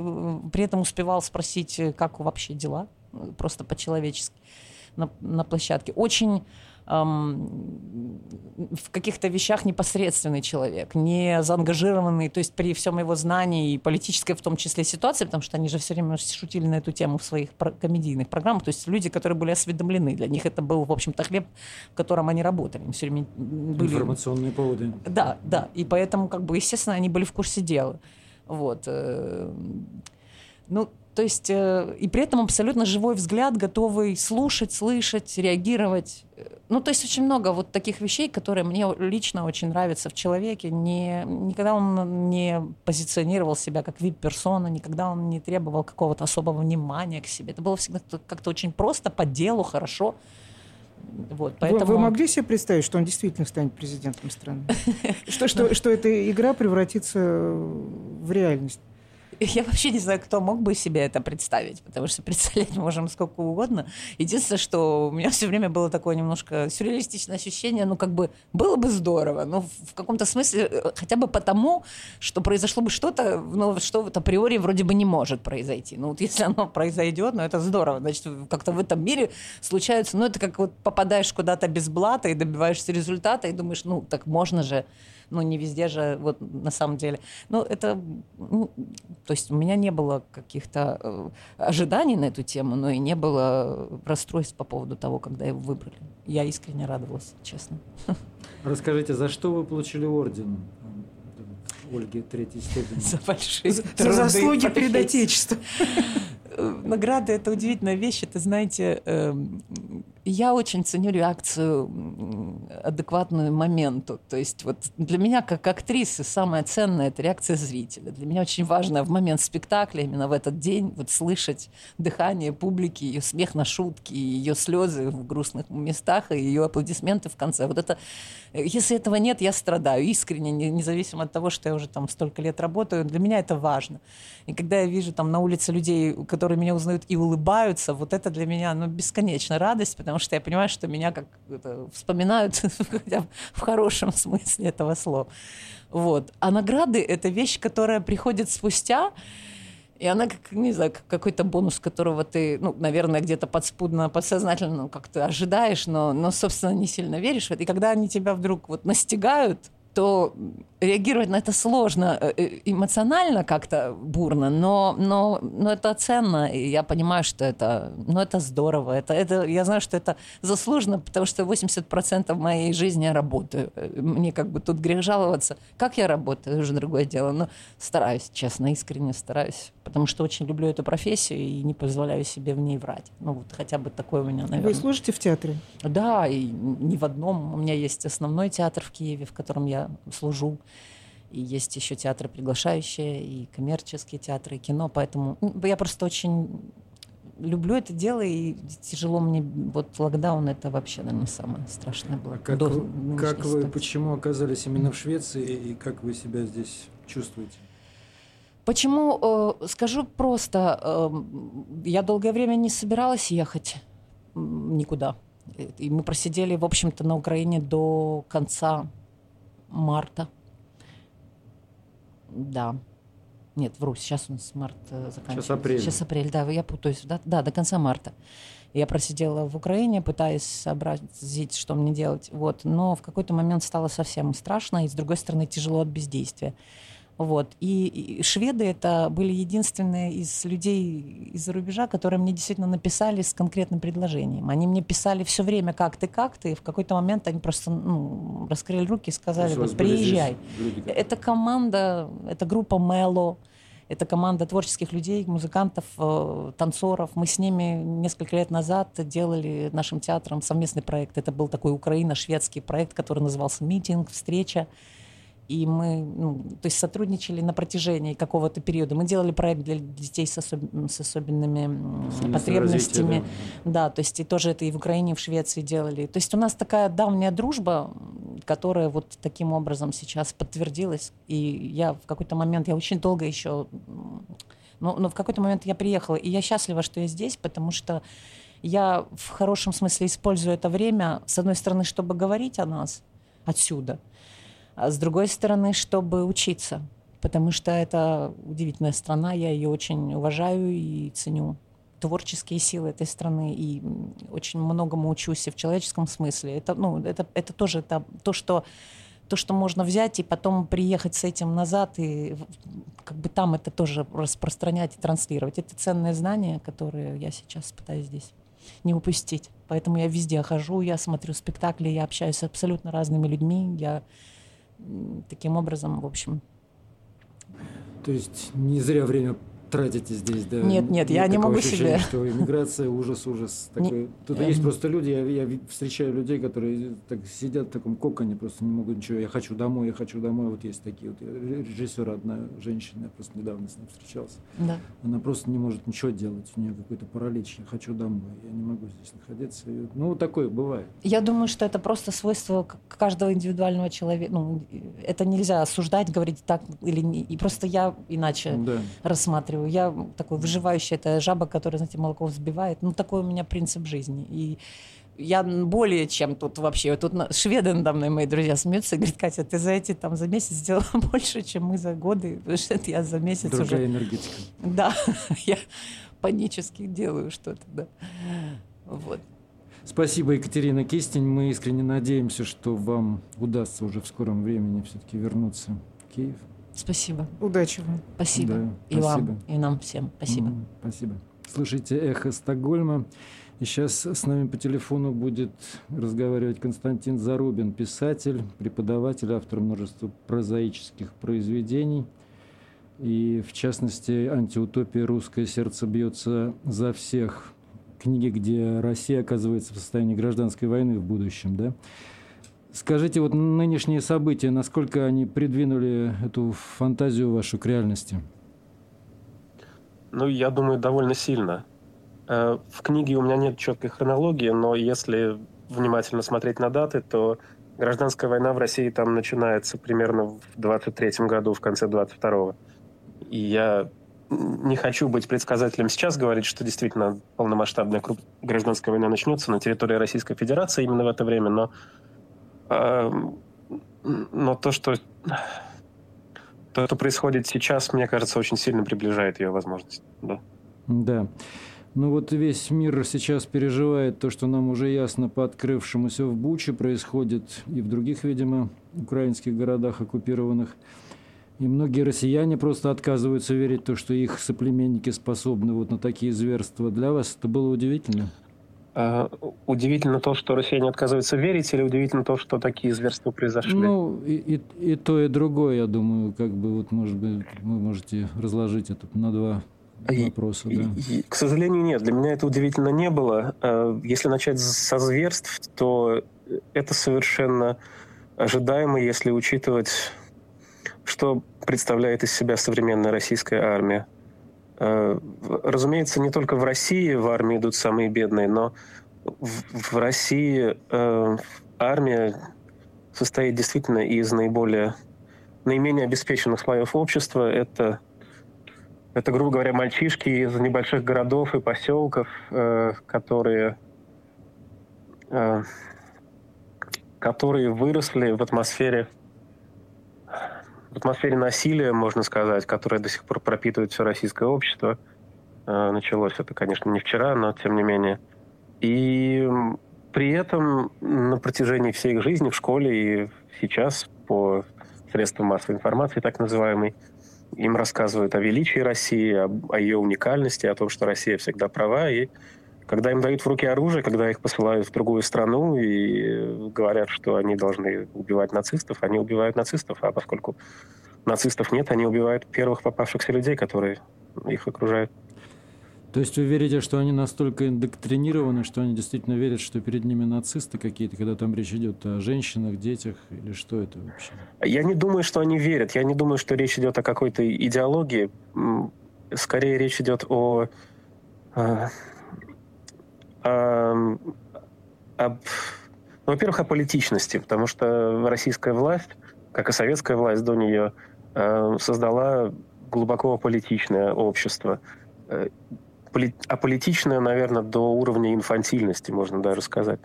при этом успевал спросить, как вообще дела, просто по-человечески на, на площадке. Очень эм, в каких-то вещах непосредственный человек, не заангажированный, то есть при всем его знании и политической в том числе ситуации, потому что они же все время шутили на эту тему в своих комедийных программах, то есть люди, которые были осведомлены, для них это был, в общем-то, хлеб, в котором они работали. Все время были... Информационные поводы. Да, да, и поэтому, как бы, естественно, они были в курсе дела. Вот. Э, ну, то есть, э, и при этом абсолютно живой взгляд, готовый слушать, слышать, реагировать. Ну, то есть очень много вот таких вещей, которые мне лично очень нравятся в человеке. Не, никогда он не позиционировал себя как вип-персона, никогда он не требовал какого-то особого внимания к себе. Это было всегда как-то очень просто, по делу, хорошо. Вот, поэтому... вы, вы могли себе представить, что он действительно станет президентом страны? [laughs] Что, что, что эта игра превратится в реальность? [laughs] Я вообще не знаю, кто мог бы себе это представить, потому что [laughs] представлять можем сколько угодно. Единственное, что у меня все время было такое немножко сюрреалистичное ощущение, ну, как бы, было бы здорово, но в каком-то смысле, э, хотя бы потому, что произошло бы что-то, ну, что вот априори вроде бы не может произойти. Ну, вот если оно произойдет, ну, это здорово. Значит, как-то в этом мире случаются, ну, это как вот попадаешь куда-то без блата и добиваешься результата, и думаешь, ну, так можно же ну, не везде же, вот на самом деле. Ну, это, ну, то есть у меня не было каких-то э, ожиданий на эту тему, но и не было расстройств по поводу того, когда его выбрали. Я искренне радовалась, честно. [laughs] Расскажите, за что вы получили орден? Ольги третьей степени. За большие За заслуги [laughs] перед Отечеством. [laughs] Э, награды – это удивительная вещь. Это, знаете, эм, я очень ценю реакцию адекватную моменту. То есть вот для меня, как актрисы, самое ценное – это реакция зрителя. Для меня очень важно в момент спектакля, именно в этот день, вот слышать дыхание публики, ее смех на шутки, ее слезы в грустных местах и ее аплодисменты в конце. Вот это, если этого нет, я страдаю искренне, независимо от того, что я уже там столько лет работаю. Для меня это важно. И когда я вижу там на улице людей, которые меня узнают и улыбаются, вот это для меня ну, бесконечная радость, потому что я понимаю, что меня как вспоминают [laughs] в хорошем смысле этого слова. Вот. А награды — это вещь, которая приходит спустя, и она, как, не знаю, как какой-то бонус, которого ты, ну, наверное, где-то подспудно, подсознательно ну, как-то ожидаешь, но, но, собственно, не сильно веришь. И когда они тебя вдруг вот настигают, то реагировать на это сложно, э, э, эмоционально как-то бурно, но, но, но это ценно, и я понимаю, что это, ну, это здорово, это, это, я знаю, что это заслуженно, потому что 80% моей жизни я работаю, мне как бы тут грех жаловаться, как я работаю, уже другое дело, но стараюсь, честно, искренне стараюсь, потому что очень люблю эту профессию и не позволяю себе в ней врать, ну, вот хотя бы такое у меня, наверное. Вы служите в театре? Да, и не в одном, у меня есть основной театр в Киеве, в котором я служу, и есть еще театры приглашающие, и коммерческие театры, и кино. Поэтому ну, я просто очень люблю это дело, и тяжело мне... Вот локдаун — это вообще, наверное, самое страшное было. А как, До вы, как вы, почему оказались именно в Швеции, и как вы себя здесь чувствуете? Почему? Э, скажу просто. Э, я долгое время не собиралась ехать никуда. И мы просидели, в общем-то, на Украине до конца марта. Да. Нет, вру, сейчас у нас март э, заканчивается. Сейчас апрель. Сейчас апрель, да, я путаюсь. Да, да, до конца марта. Я просидела в Украине, пытаясь сообразить, что мне делать. Вот. Но в какой-то момент стало совсем страшно, и, с другой стороны, тяжело от бездействия. Вот. И, и шведы это были единственные из людей из-за рубежа, которые мне действительно написали с конкретным предложением. Они мне писали все время, как ты, как ты, и в какой-то момент они просто ну, раскрыли руки и сказали, вот, приезжай. Это команда, это группа Мело, это команда творческих людей, музыкантов, э, танцоров. Мы с ними несколько лет назад делали нашим театром совместный проект. Это был такой украино-шведский проект, который назывался «Митинг», «Встреча». И мы ну, то есть сотрудничали на протяжении какого-то периода. Мы делали проект для детей с, особ... с особенными потребностями. Развития, да. да, то есть и тоже это и в Украине, и в Швеции делали. То есть у нас такая давняя дружба, которая вот таким образом сейчас подтвердилась. И я в какой-то момент, я очень долго еще, но, но в какой-то момент я приехала, и я счастлива, что я здесь, потому что я в хорошем смысле использую это время, с одной стороны, чтобы говорить о нас отсюда, а с другой стороны, чтобы учиться, потому что это удивительная страна, я ее очень уважаю и ценю творческие силы этой страны и очень многому учусь и в человеческом смысле. Это, ну, это, это тоже это, то, что то, что можно взять и потом приехать с этим назад и как бы там это тоже распространять и транслировать. Это ценные знания, которые я сейчас пытаюсь здесь не упустить. Поэтому я везде хожу, я смотрю спектакли, я общаюсь с абсолютно разными людьми. Я таким образом, в общем... То есть не зря время тратите здесь, да? Нет, нет, я не могу ощущения, себе. что иммиграция ужас, ужас. Такой. Тут есть просто люди, я, я встречаю людей, которые так сидят в таком коконе, просто не могут ничего. Я хочу домой, я хочу домой. Вот есть такие вот режиссер одна женщина, я просто недавно с ней встречался. Да. Она просто не может ничего делать, у нее какой-то паралич. Я хочу домой, я не могу здесь находиться. И, ну, такое бывает. Я думаю, что это просто свойство каждого индивидуального человека. Ну, это нельзя осуждать, говорить так или не. И просто я иначе да. рассматриваю я такой выживающая, это жаба, которая, знаете, молоко взбивает. Ну, такой у меня принцип жизни. И я более чем тут вообще. Тут шведы надо мной, мои друзья, смеются и говорят, Катя, ты за эти там за месяц сделала [laughs] больше, чем мы за годы. Что это я за месяц Другая уже... энергетика. Да, [laughs] я панически делаю что-то, да. Вот. Спасибо, Екатерина Кистень. Мы искренне надеемся, что вам удастся уже в скором времени все-таки вернуться в Киев. Спасибо. Удачи вам. Спасибо. Да, и спасибо. вам, и нам всем. Спасибо. Mm, спасибо. Слушайте «Эхо Стокгольма». И сейчас с нами по телефону будет разговаривать Константин Зарубин, писатель, преподаватель, автор множества прозаических произведений. И, в частности, «Антиутопия. Русское сердце бьется за всех». Книги, где Россия оказывается в состоянии гражданской войны в будущем, да? Скажите, вот нынешние события, насколько они придвинули эту фантазию вашу к реальности? Ну, я думаю, довольно сильно. Э, в книге у меня нет четкой хронологии, но если внимательно смотреть на даты, то гражданская война в России там начинается примерно в 23 году, в конце 22-го. И я не хочу быть предсказателем сейчас, говорить, что действительно полномасштабная гражданская война начнется на территории Российской Федерации именно в это время, но но то, что то, что происходит сейчас, мне кажется, очень сильно приближает ее возможность. Да. Да. Ну вот весь мир сейчас переживает то, что нам уже ясно по открывшемуся в Буче происходит и в других, видимо, украинских городах оккупированных. И многие россияне просто отказываются верить в то, что их соплеменники способны вот на такие зверства. Для вас это было удивительно? Uh, удивительно то, что россияне отказываются верить, или удивительно то, что такие зверства произошли? Ну, и, и, и то, и другое, я думаю, как бы вот, может быть, вы можете разложить это на два вопроса. И, да. и, к сожалению, нет. Для меня это удивительно не было. А, если начать со зверств, то это совершенно ожидаемо, если учитывать, что представляет из себя современная российская армия. Э, разумеется, не только в России в армии идут самые бедные, но в, в России э, армия состоит действительно из наиболее наименее обеспеченных слоев общества. Это, это грубо говоря, мальчишки из небольших городов и поселков, э, которые, э, которые выросли в атмосфере атмосфере насилия, можно сказать, которое до сих пор пропитывает все российское общество. Э, началось это, конечно, не вчера, но тем не менее. И при этом на протяжении всей их жизни в школе и сейчас по средствам массовой информации, так называемой, им рассказывают о величии России, о, о ее уникальности, о том, что Россия всегда права, и когда им дают в руки оружие, когда их посылают в другую страну и говорят, что они должны убивать нацистов, они убивают нацистов. А поскольку нацистов нет, они убивают первых попавшихся людей, которые их окружают. То есть вы верите, что они настолько индоктринированы, что они действительно верят, что перед ними нацисты какие-то, когда там речь идет о женщинах, детях, или что это вообще? Я не думаю, что они верят. Я не думаю, что речь идет о какой-то идеологии. Скорее речь идет о... о, об, ну, во-первых, о политичности, потому что российская власть, как и советская власть до нее, создала глубоко политичное общество. Э, аполитичное, наверное, до уровня инфантильности, можно даже сказать.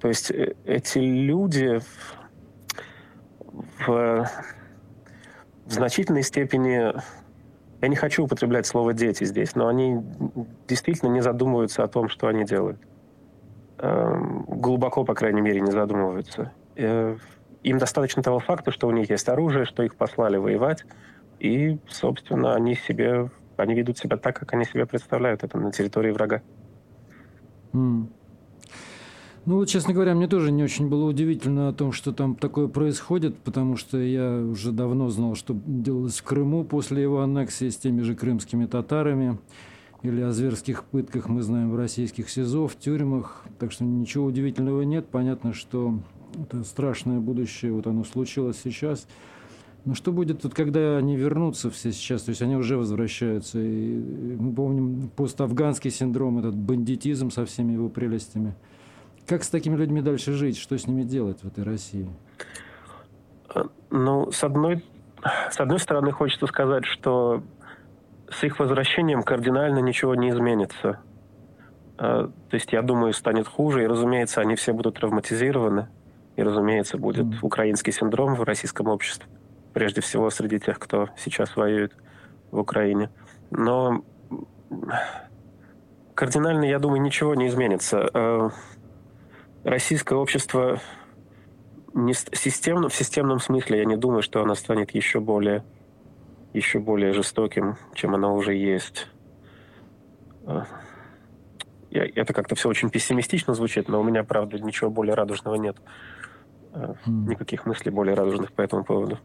То есть э, эти люди в, в значительной степени, я не хочу употреблять слово «дети» здесь, но они действительно не задумываются о том, что они делают. Эм, глубоко, по крайней мере, не задумываются. Э, им достаточно того факта, что у них есть оружие, что их послали воевать, и, собственно, они себе они ведут себя так, как они себя представляют это на территории врага. Mm. Ну, вот, честно говоря, мне тоже не очень было удивительно о том, что там такое происходит, потому что я уже давно знал, что делалось в Крыму после его аннексии с теми же крымскими татарами. Или о зверских пытках мы знаем в российских СИЗО, в тюрьмах. Так что ничего удивительного нет. Понятно, что это страшное будущее, вот оно случилось сейчас – но что будет, вот, когда они вернутся все сейчас? То есть они уже возвращаются. И мы помним пост-афганский синдром, этот бандитизм со всеми его прелестями. Как с такими людьми дальше жить? Что с ними делать в этой России? Ну, с одной, с одной стороны, хочется сказать, что с их возвращением кардинально ничего не изменится. А, то есть, я думаю, станет хуже, и, разумеется, они все будут травматизированы, и, разумеется, будет mm. украинский синдром в российском обществе прежде всего среди тех, кто сейчас воюет в Украине. Но кардинально, я думаю, ничего не изменится. Российское общество не системно, в системном смысле я не думаю, что оно станет еще более, еще более жестоким, чем оно уже есть. Э, я, это как-то все очень пессимистично звучит, но у меня, правда, ничего более радужного нет. Э, хм. Никаких мыслей более радужных по этому поводу.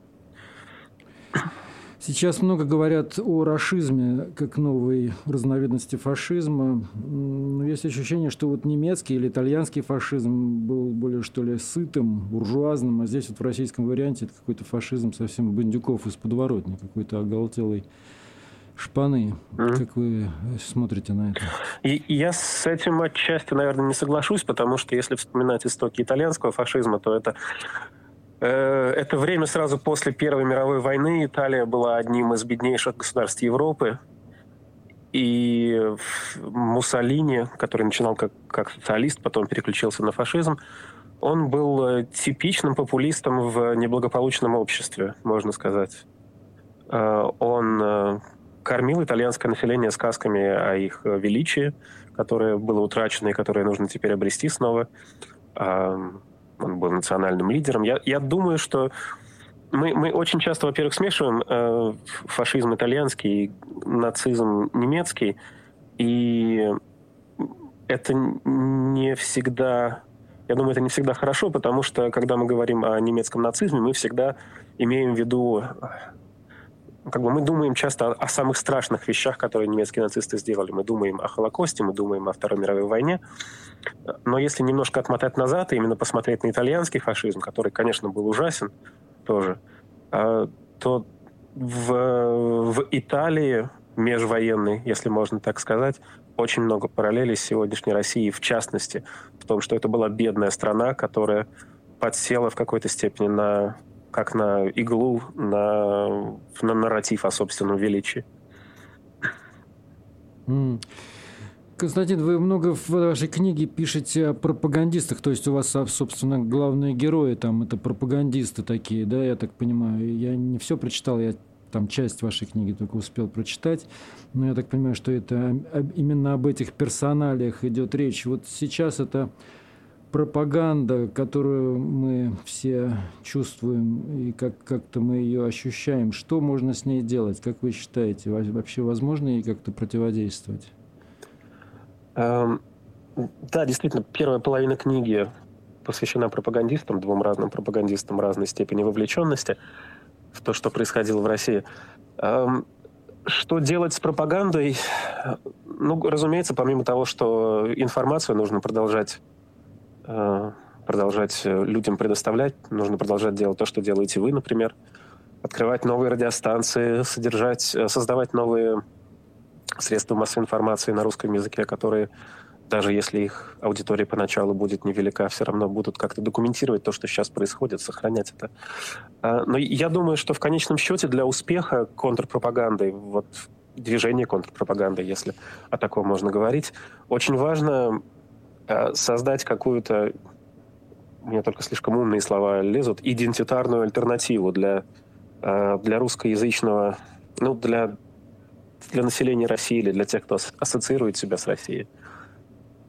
Сейчас много говорят о рашизме как новой разновидности фашизма. Но есть ощущение, что вот немецкий или итальянский фашизм был более, что ли, сытым, буржуазным, а здесь вот в российском варианте это какой-то фашизм совсем бандюков из подворотни, какой-то оголтелый шпаны. Mm-hmm. Как вы смотрите на это? И я с этим отчасти, наверное, не соглашусь, потому что если вспоминать истоки итальянского фашизма, то это это время сразу после Первой мировой войны. Италия была одним из беднейших государств Европы. И Муссолини, который начинал как, как социалист, потом переключился на фашизм, он был э, типичным популистом в неблагополучном обществе, можно сказать. Э, он кормил итальянское население сказками о их величии, которое было утрачено и которое нужно теперь обрести снова он был национальным лидером. Я, я думаю, что мы, мы очень часто, во-первых, смешиваем э, фашизм итальянский, нацизм немецкий, и это не всегда, я думаю, это не всегда хорошо, потому что, когда мы говорим о немецком нацизме, мы всегда имеем в виду как бы мы думаем часто о, о самых страшных вещах, которые немецкие нацисты сделали. Мы думаем о Холокосте, мы думаем о Второй мировой войне. Но если немножко отмотать назад и именно посмотреть на итальянский фашизм, который, конечно, был ужасен тоже, а, то в, в Италии межвоенной, если можно так сказать, очень много параллелей с сегодняшней Россией, в частности, в том, что это была бедная страна, которая подсела в какой-то степени на как на иглу, на, на нарратив о собственном величии. Mm. Константин, вы много в вашей книге пишете о пропагандистах, то есть у вас, собственно, главные герои там это пропагандисты такие, да, я так понимаю. Я не все прочитал, я там часть вашей книги только успел прочитать, но я так понимаю, что это именно об этих персоналиях идет речь. Вот сейчас это пропаганда, которую мы все чувствуем и как- как-то мы ее ощущаем, что можно с ней делать? Как вы считаете, вообще возможно ей как-то противодействовать? Эм, да, действительно, первая половина книги посвящена пропагандистам, двум разным пропагандистам разной степени вовлеченности в то, что происходило в России. Эм, что делать с пропагандой? Ну, разумеется, помимо того, что информацию нужно продолжать, продолжать людям предоставлять, нужно продолжать делать то, что делаете вы, например, открывать новые радиостанции, содержать, создавать новые средства массовой информации на русском языке, которые даже если их аудитория поначалу будет невелика, все равно будут как-то документировать то, что сейчас происходит, сохранять это. А, но я думаю, что в конечном счете для успеха контрпропаганды, вот движения контрпропаганды, если о таком можно говорить, очень важно создать какую-то, меня только слишком умные слова лезут, идентитарную альтернативу для, а, для русскоязычного, ну, для, для населения России или для тех, кто ассоциирует себя с Россией.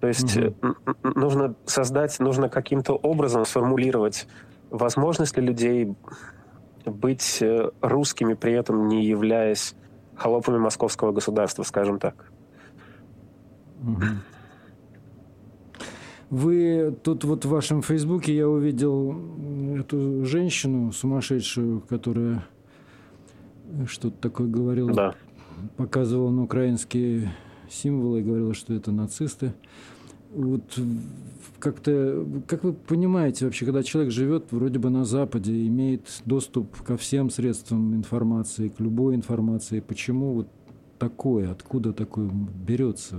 То есть угу. нужно создать, нужно каким-то образом сформулировать возможность ли людей быть э, русскими, при этом не являясь холопами московского государства, скажем так. Угу. Вы тут вот в вашем фейсбуке я увидел эту женщину сумасшедшую, которая что-то такое говорила, да. показывала на украинские символы и говорила, что это нацисты. Вот как-то, как вы понимаете вообще, когда человек живет вроде бы на Западе, имеет доступ ко всем средствам информации, к любой информации, почему вот такое, откуда такое берется,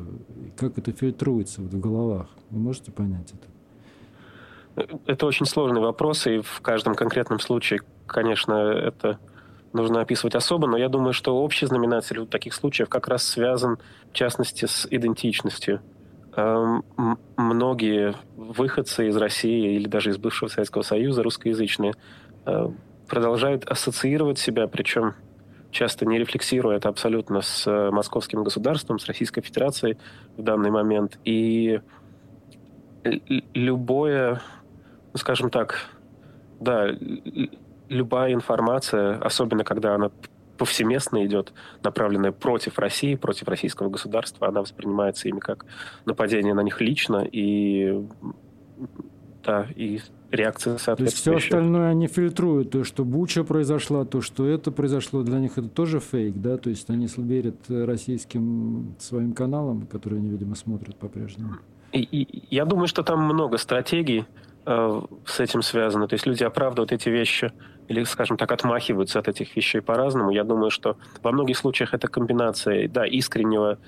как это фильтруется вот в головах? Вы можете понять это? Это очень сложный вопрос, и в каждом конкретном случае, конечно, это нужно описывать особо, но я думаю, что общий знаменатель таких случаев как раз связан, в частности, с идентичностью. Эм, многие выходцы из России или даже из бывшего Советского Союза, русскоязычные, э, продолжают ассоциировать себя, причем часто не рефлексируя это абсолютно с э, московским государством, с Российской Федерацией в данный момент. И любое, ну, скажем так, да, любая информация, особенно когда она повсеместно идет, направленная против России, против российского государства, она воспринимается ими как нападение на них лично, и да, и реакция соответствующая. То есть все остальное они фильтруют, то, что Буча произошла, то, что это произошло, для них это тоже фейк, да, то есть они верят российским своим каналам, которые они, видимо, смотрят по-прежнему. И, и, я думаю, что там много стратегий э, с этим связано. То есть люди оправдывают эти вещи или, скажем так, отмахиваются от этих вещей по-разному. Я думаю, что во многих случаях это комбинация, да, искреннего,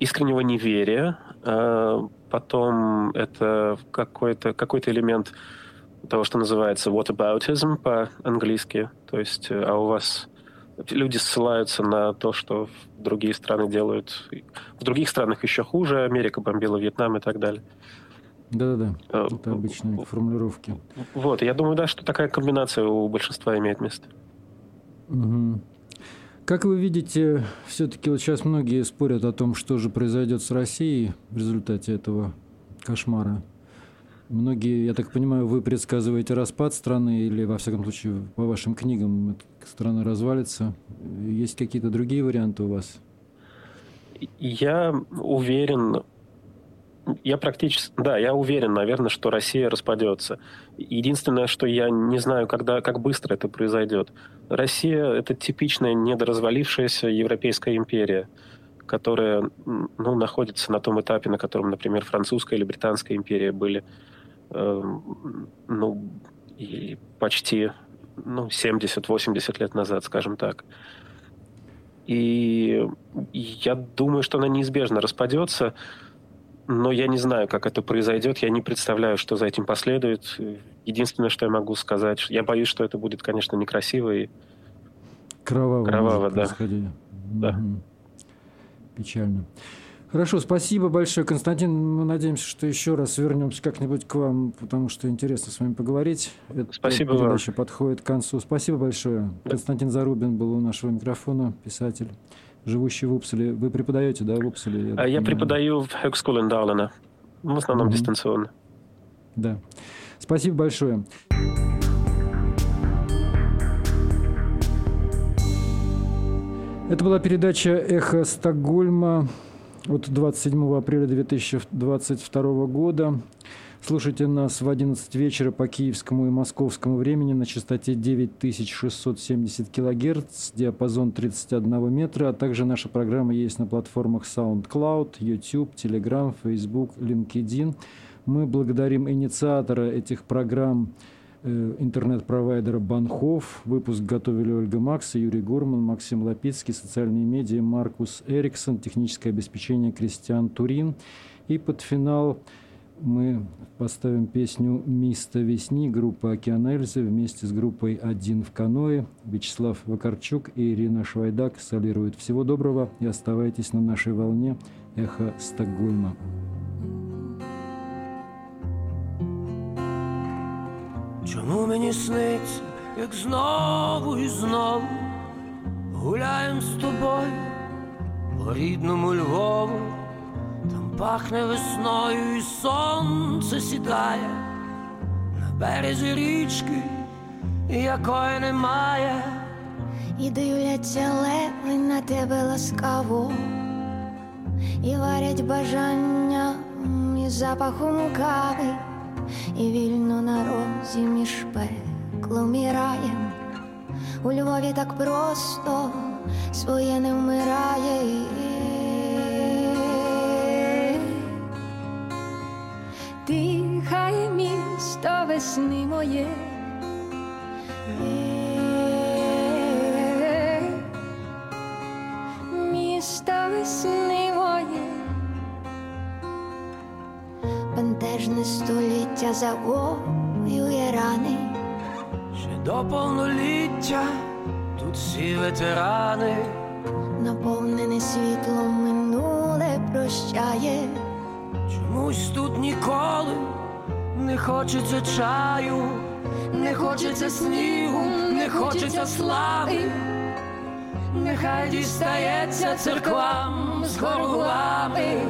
искреннего неверия, а потом это какой-то какой элемент того, что называется whataboutism по-английски. То есть, э, а у вас люди ссылаются на то, что другие страны делают. В других странах еще хуже. Америка бомбила Вьетнам и так далее. Да-да-да, э, это обычные формулировки. Вот, я думаю, да, что такая комбинация у большинства имеет место. Угу. Как вы видите, все-таки вот сейчас многие спорят о том, что же произойдет с Россией в результате этого кошмара. Многие, я так понимаю, вы предсказываете распад страны или, во всяком случае, по вашим книгам страна развалится. Есть какие-то другие варианты у вас? Я уверен я практически, да, я уверен, наверное, что Россия распадется. Единственное, что я не знаю, когда, как быстро это произойдет. Россия — это типичная недоразвалившаяся Европейская империя, которая ну, находится на том этапе, на котором, например, французская или британская империя были э, ну, и почти ну, 70-80 лет назад, скажем так. И я думаю, что она неизбежно распадется, но я не знаю, как это произойдет. Я не представляю, что за этим последует. Единственное, что я могу сказать, я боюсь, что это будет, конечно, некрасиво и кроваво. Кроваво, да. Да. Угу. Печально. Хорошо, спасибо большое, Константин. Мы надеемся, что еще раз вернемся как-нибудь к вам, потому что интересно с вами поговорить. Эта спасибо передача вам. подходит к концу. Спасибо большое. Да. Константин Зарубин был у нашего микрофона, писатель живущий в Упселе. Вы преподаете, да, в Упселе? Я, я преподаю в Högskolan Dalarna. В основном mm-hmm. дистанционно. Да. Спасибо большое. Это была передача «Эхо Стокгольма» от 27 апреля 2022 года. Слушайте нас в 11 вечера по киевскому и московскому времени на частоте 9670 кГц, диапазон 31 метра, а также наша программа есть на платформах SoundCloud, YouTube, Telegram, Facebook, LinkedIn. Мы благодарим инициатора этих программ э, интернет-провайдера Банхов. Выпуск готовили Ольга Макс, Юрий Гурман, Максим Лапицкий, социальные медиа Маркус Эриксон, техническое обеспечение Кристиан Турин. И под финал мы поставим песню «Миста весни» группы «Океан Эльзы» вместе с группой «Один в каное». Вячеслав Вакарчук и Ирина Швайдак солируют. Всего доброго и оставайтесь на нашей волне «Эхо Стокгольма». Чому мені сниться, як знову і знову гуляєм з тобою по рідному Львову? Пахне весною, і сонце сідає на березі річки, якої немає, і дивляться леви на тебе ласкаво, і варять бажання і запахом кави, і вільно на розі між пеклом і раєм. У Львові так просто своє не вмирає. Місто весни моє. Місто весни моє. Бентежне століття завоює рани. Ще до повноліття тут всі ветерани, наповнене світлом минуле прощає. Чомусь тут ніколи не хочеться чаю, не хочеться снігу, не хочеться слави, нехай дістається церквам з горгулами.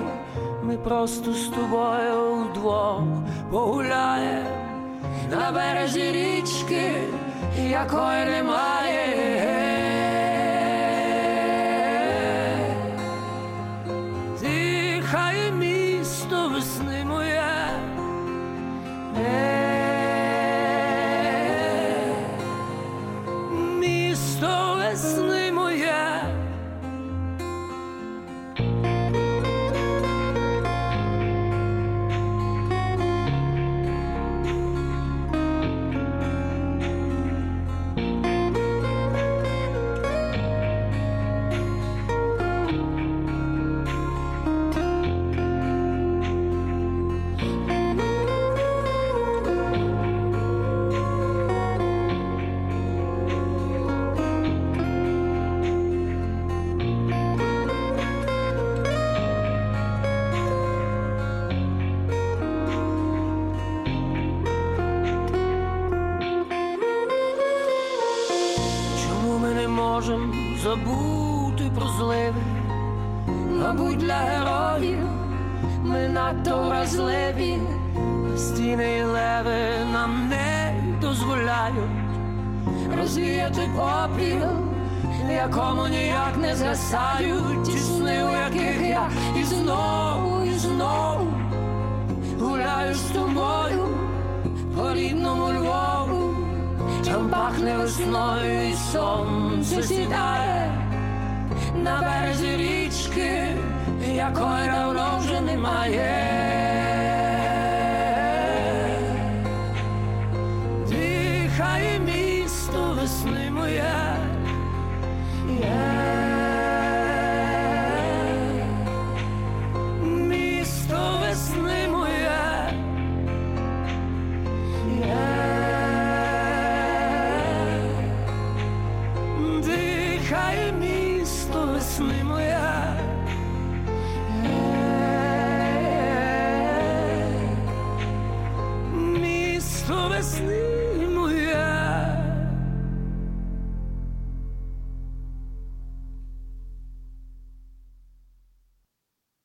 Ми просто з тобою вдвох погуляє на березі річки, якої немає. Yeah.